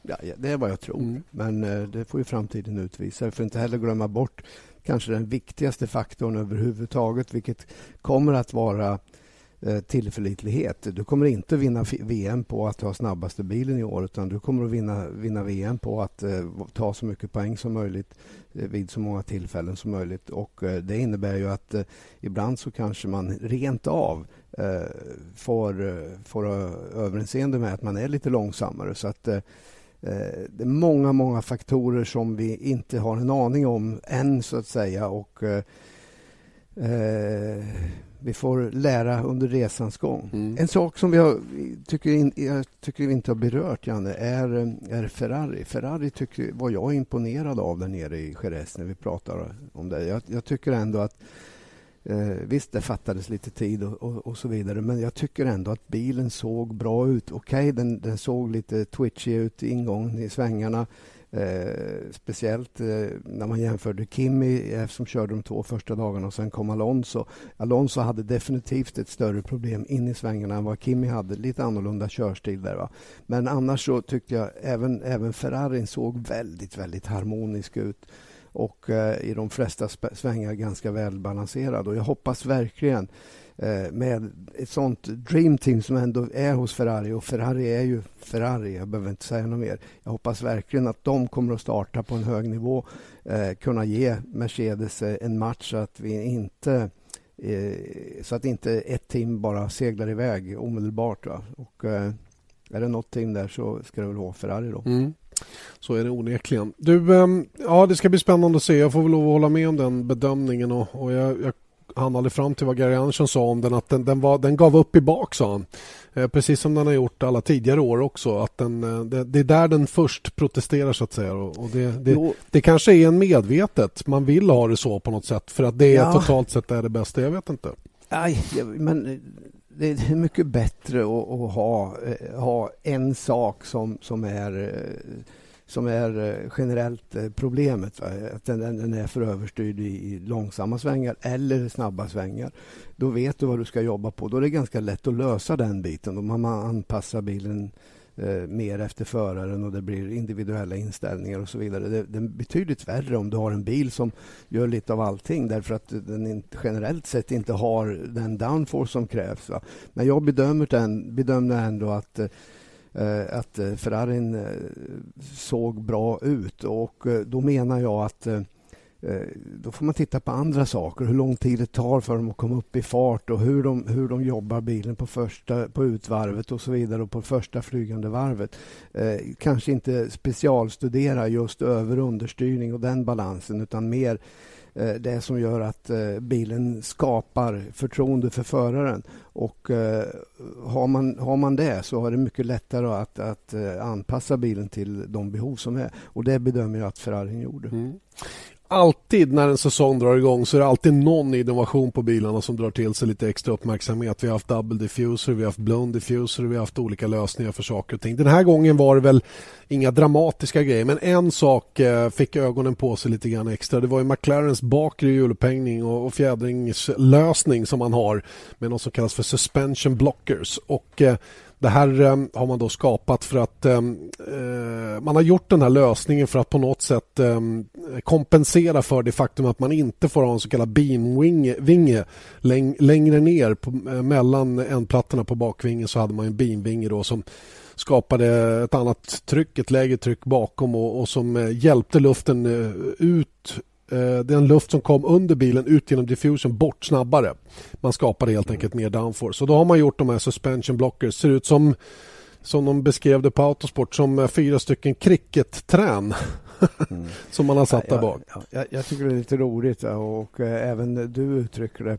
Ja, det är vad jag tror. Mm. Men eh, det får ju framtiden utvisa. Jag får inte heller glömma bort kanske den viktigaste faktorn överhuvudtaget, vilket kommer att vara Eh, tillförlitlighet. Du kommer inte vinna VM på att ha snabbaste bilen i år utan du kommer att vinna, vinna VM på att eh, ta så mycket poäng som möjligt eh, vid så många tillfällen som möjligt. Och eh, Det innebär ju att eh, ibland så kanske man rent av eh, får, eh, får överseende med att man är lite långsammare. Så att eh, det är många, många faktorer som vi inte har en aning om än, så att säga. Och vi får lära under resans gång. Mm. En sak som har, tycker, in, jag tycker vi inte har berört, Janne, är, är Ferrari. Ferrari tycker, var jag imponerad av där nere i Jerez när vi pratar om det. Jag, jag tycker ändå att eh, Visst, det fattades lite tid och, och, och, så vidare men jag tycker ändå att bilen såg bra ut. Okej, okay, den, den såg lite twitchy ut ingången i svängarna. Eh, speciellt eh, när man jämförde Kimi eh, som körde de två första dagarna och sen kom Alonso. Alonso hade definitivt ett större problem in i svängarna än vad Kimi hade. Lite annorlunda körstil där. Va? Men annars så tyckte jag även, även Ferrarin såg väldigt, väldigt harmonisk ut och eh, i de flesta svängar ganska välbalanserad. Och jag hoppas verkligen Eh, med ett sånt dreamteam som ändå är hos Ferrari. Och Ferrari är ju Ferrari, jag behöver inte säga något mer. Jag hoppas verkligen att de kommer att starta på en hög nivå. Eh, kunna ge Mercedes eh, en match så att vi inte eh, så att inte ett team bara seglar iväg omedelbart. Va? Och, eh, är det något team där så ska det väl vara Ferrari då. Mm. Så är det onekligen. Du, ehm, ja, det ska bli spännande att se. Jag får väl lov att hålla med om den bedömningen. Och, och jag, jag han aldrig fram till vad Gary Andersson sa om den att den, den, var, den gav upp i bak sa han. Eh, precis som den har gjort alla tidigare år också. Att den, eh, det, det är där den först protesterar så att säga. Och det, det, det, kanske är en medvetet. Man vill ha det så på något sätt för att det ja. totalt sett är det bästa. Jag vet inte. Nej, men det är mycket bättre att, att ha, eh, ha en sak som, som är som är eh, generellt eh, problemet. Va? Att den, den, är för överstyrd i, långsamma svängar eller snabba svängar. Då vet du vad du ska jobba på. Då är det ganska lätt att lösa den biten. Då man anpassar bilen eh, mer efter föraren och det blir individuella inställningar och så vidare. Det, det, är betydligt värre om du har en bil som gör lite av allting därför att den inte, generellt sett inte har den downforce som krävs. Va? Men jag bedömer den, bedömer ändå att eh, Eh, att eh, Ferrarin eh, såg bra ut och då menar jag att då får man titta på andra saker. Hur lång tid det tar för dem att komma upp i fart och hur de, hur de jobbar bilen på, första, på utvarvet och så vidare och på första flygande varvet. Eh, kanske inte specialstudera just över och understyrning och den balansen utan mer Eh, det som gör att eh, bilen skapar förtroende för föraren. Och eh, har, man, har man det så är det mycket lättare att, att anpassa bilen till de behov som är. Och det bedömer jag att Ferrari gjorde. Mm alltid när en säsong drar igång så är det alltid någon innovation på bilarna som drar till sig lite extra uppmärksamhet. Vi har haft double diffuser, vi har haft blown diffuser, vi har haft olika lösningar för saker och ting. Den här gången var det väl inga dramatiska grejer men en sak eh, fick ögonen på sig lite grann extra. Det var ju McLarens bakre hjulupphängning och, och fjädringslösning som man har med något som kallas för suspension blockers. Och eh, det här eh, har man då skapat för att ehm, eh, man har gjort den här lösningen för att på något sätt eh, kompensera för det faktum att man inte får ha en så kallad beamvinge läng längre ner på, eh, mellan ändplattorna på bakvingen så hade man en beamvinge då som skapade ett annat tryck, ett lägre tryck bakom och, och som eh, hjälpte luften eh, ut den luft som kom under bilen ut genom diffusion bort snabbare. Man skapade helt enkelt mer downforce. Så då har man gjort de här suspension blockers. Ser ut som som de beskrev det på Autosport som eh, fyra stycken cricket-trän mm. som man har satt där bak. Ja, jag, jag, tycker det är lite roligt och äh, även du uttrycker det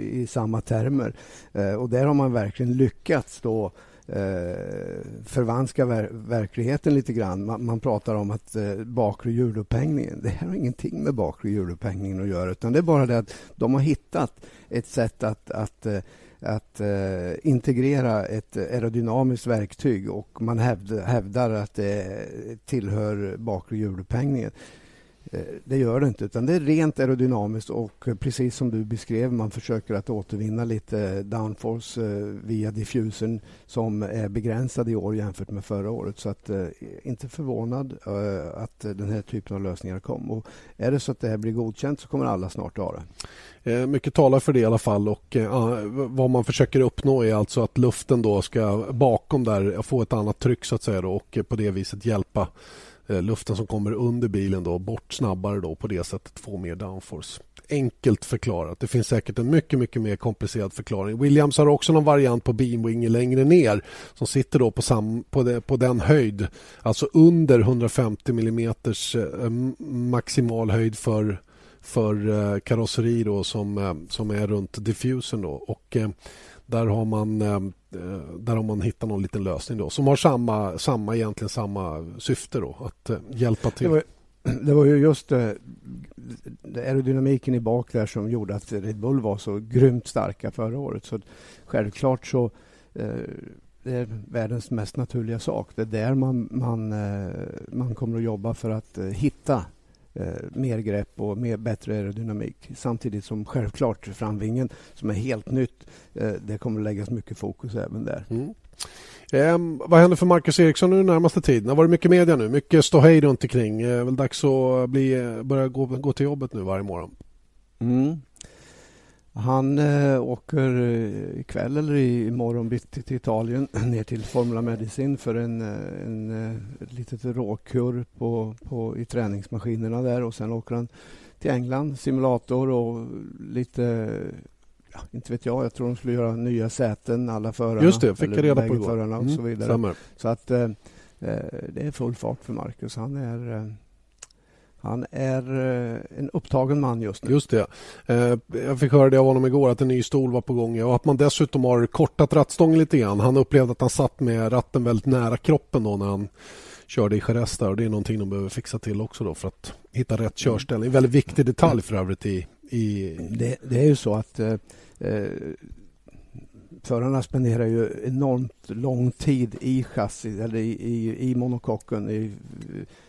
i samma termer. Äh, och där har man verkligen lyckats då eh, Eh, förvanska ver verkligheten lite grann. Man, man pratar om att eh, bakre hjulupphängningen, det har ingenting med bakre hjulupphängningen att göra utan det är bara det att de har hittat ett sätt att, att eh, att eh, integrera ett aerodynamiskt verktyg och man hävd, hävdar att det tillhör bakre hjulupphängningen. Eh, det gör det inte, utan det är rent aerodynamiskt och eh, precis som du beskrev, man försöker att återvinna lite downforce eh, via diffusern som är begränsad i år jämfört med förra året. Så att, inte förvånad att den här typen av lösningar kom. Och är det så att det här blir godkänt så kommer alla snart att ha det. Mycket talar för det i alla fall och vad man försöker uppnå är alltså att luften då ska bakom där få ett annat tryck så att säga då, och på det viset hjälpa Eh, luften som kommer under bilen då bort snabbare då på det sättet få mer downforce. Enkelt förklarat. Det finns säkert en mycket, mycket mer komplicerad förklaring. Williams har också någon variant på beamwing längre ner som sitter då på, sam, på, det, på den höjd, alltså under 150 mm eh, maximal höjd för för eh, karosseri då som, eh, som är runt diffusen då och eh, där har man där har man hittat någon liten lösning då, som har samma, samma, egentligen samma syfte då, att hjälpa till. Det var, det var ju just det aerodynamiken i bak där som gjorde att Red Bull var så grymt starka förra året. Så självklart så det är världens mest naturliga sak. Det är där man, man, man kommer att jobba för att hitta eh, mer grepp och mer, bättre aerodynamik. Samtidigt som självklart framvingen som är helt nytt, eh, det kommer att läggas mycket fokus även där. Mm. Eh, vad händer för Marcus Eriksson nu närmaste tiden? Det har varit mycket media nu, mycket ståhej runt omkring. Det är väl dags att bli, börja gå, gå till jobbet nu varje morgon. Mm. Han äh, åker äh, ikväll eller imorgon bitti till Italien ner till Formula Medicin för en, eh, en, ett litet råkurr på, på, i träningsmaskinerna där och sen åker han till England, simulator och lite Ja, inte vet jag. Jag tror de skulle göra nya säten, alla förarna. Just det, fick jag reda på igår. och mm, så vidare. Så att eh, det är full fart för Marcus. Han är eh, han är eh, en upptagen man just nu. Just det. Eh, jag fick höra det av honom igår att en ny stol var på gång och att man dessutom har kortat rattstången lite grann. Han upplevde att han satt med ratten väldigt nära kroppen då när han körde i Jerez och det är någonting de behöver fixa till också då för att hitta rätt körställning. En väldigt viktig detalj för övrigt i... i... Det, det är ju så att eh, eh förarna spenderar ju enormt lång tid i chassi eller i, i, i monokocken i,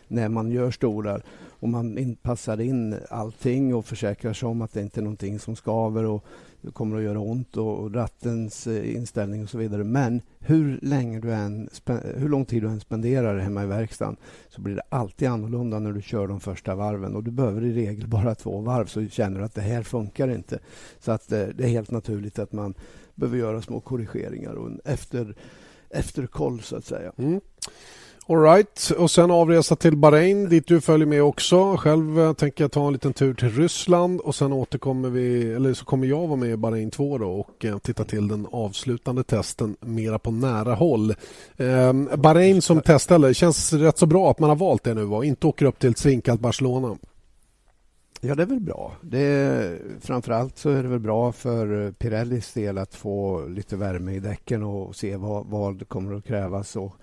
när man gör stolar. Och man in, passar in allting och försäkrar sig om att det inte är någonting som skaver och kommer att göra ont och, och rattens eh, inställning och så vidare. Men hur, länge du än, hur lång tid du än spenderar hemma i verkstaden så blir det alltid annorlunda när du kör de första varven. Och Du behöver i regel bara två varv så känner du att det här funkar inte. Så att eh, det är helt naturligt att man behöver göra små korrigeringar och en efter, efterkoll så att säga. Mm. Alright, och sen avresa till Bahrain dit du följer med också. Själv eh, tänker jag ta en liten tur till Ryssland och sen återkommer vi, eller så kommer jag vara med i Bahrain 2 då och eh, titta till den avslutande testen mera på nära håll. Eh, Bahrain som testställe, känns rätt så bra att man har valt det nu och inte åker upp till ett svinkallt Barcelona. Ja, det är väl bra. Det är, framförallt så är det väl bra för eh, Pirellis del att få lite värme i däcken och se vad, vad kommer att krävas. Och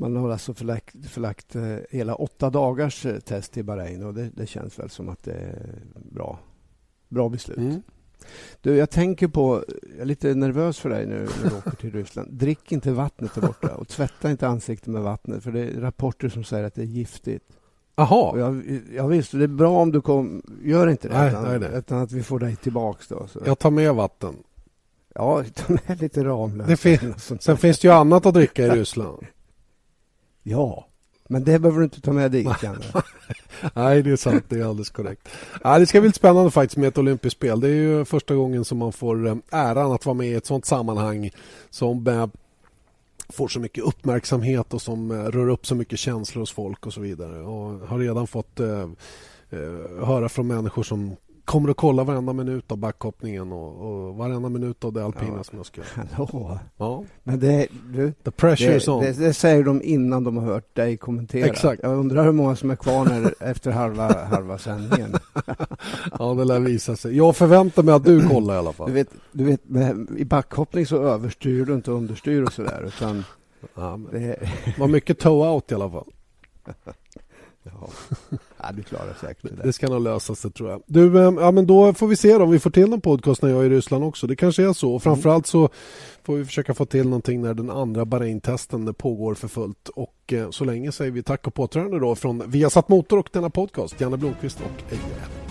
man har alltså förlagt, förlagt eh, hela åtta dagars eh, test i Bahrain och det, det, känns väl som att det är bra, bra beslut. Mm. Du, jag tänker på, jag är lite nervös för dig nu när du åker till Ryssland. Drick inte vattnet där borta och tvätta inte ansiktet med vattnet för det är rapporter som säger att det är giftigt. Jaha. Jag, jag visst, det är bra om du kom, gör inte det, nej, utan, nej, nej. utan att vi får dig tillbaks då. Så. Jag tar med vatten. Ja, ta med lite Ramlösa. Fin sen finns det ju annat att dricka i Ryssland. Ja, men det behöver du inte ta med dit. Nej, det är sant. Det är alldeles korrekt. Ja, det ska bli spännande faktiskt med ett olympiskt spel. Det är ju första gången som man får eh, äran att vara med i ett sånt sammanhang som eh, får så mycket uppmärksamhet och som eh, rör upp så mycket känslor hos folk och så vidare. Och har redan fått höra från människor som kommer att kolla varenda minut av backhoppningen och, och varenda minut av det alpina ja. som jag ska Hallå. Ja. Men det, du, The pressure det, on. Det, det, säger de innan de har hört dig kommentera. Exakt. Jag undrar hur många som är kvar när, efter halva, halva sändningen. ja, det lär visa sig. Jag förväntar mig att du kollar i alla fall. Du vet, du vet i backhoppning så överstyr du inte understyr och sådär. Utan ja, det var mycket toe-out i alla fall. Ja. ja, du klarar säkert det. Det ska nog lösa sig tror jag. Du, eh, ja, men då får vi se om vi får till någon podcast när jag är i Ryssland också. Det kanske är så. Och framförallt så får vi försöka få till någonting när den andra Bahrain-testen pågår för fullt. Och eh, så länge säger vi tack och påtränande då från Viasat Motor och denna podcast. Janne Blomqvist och Eje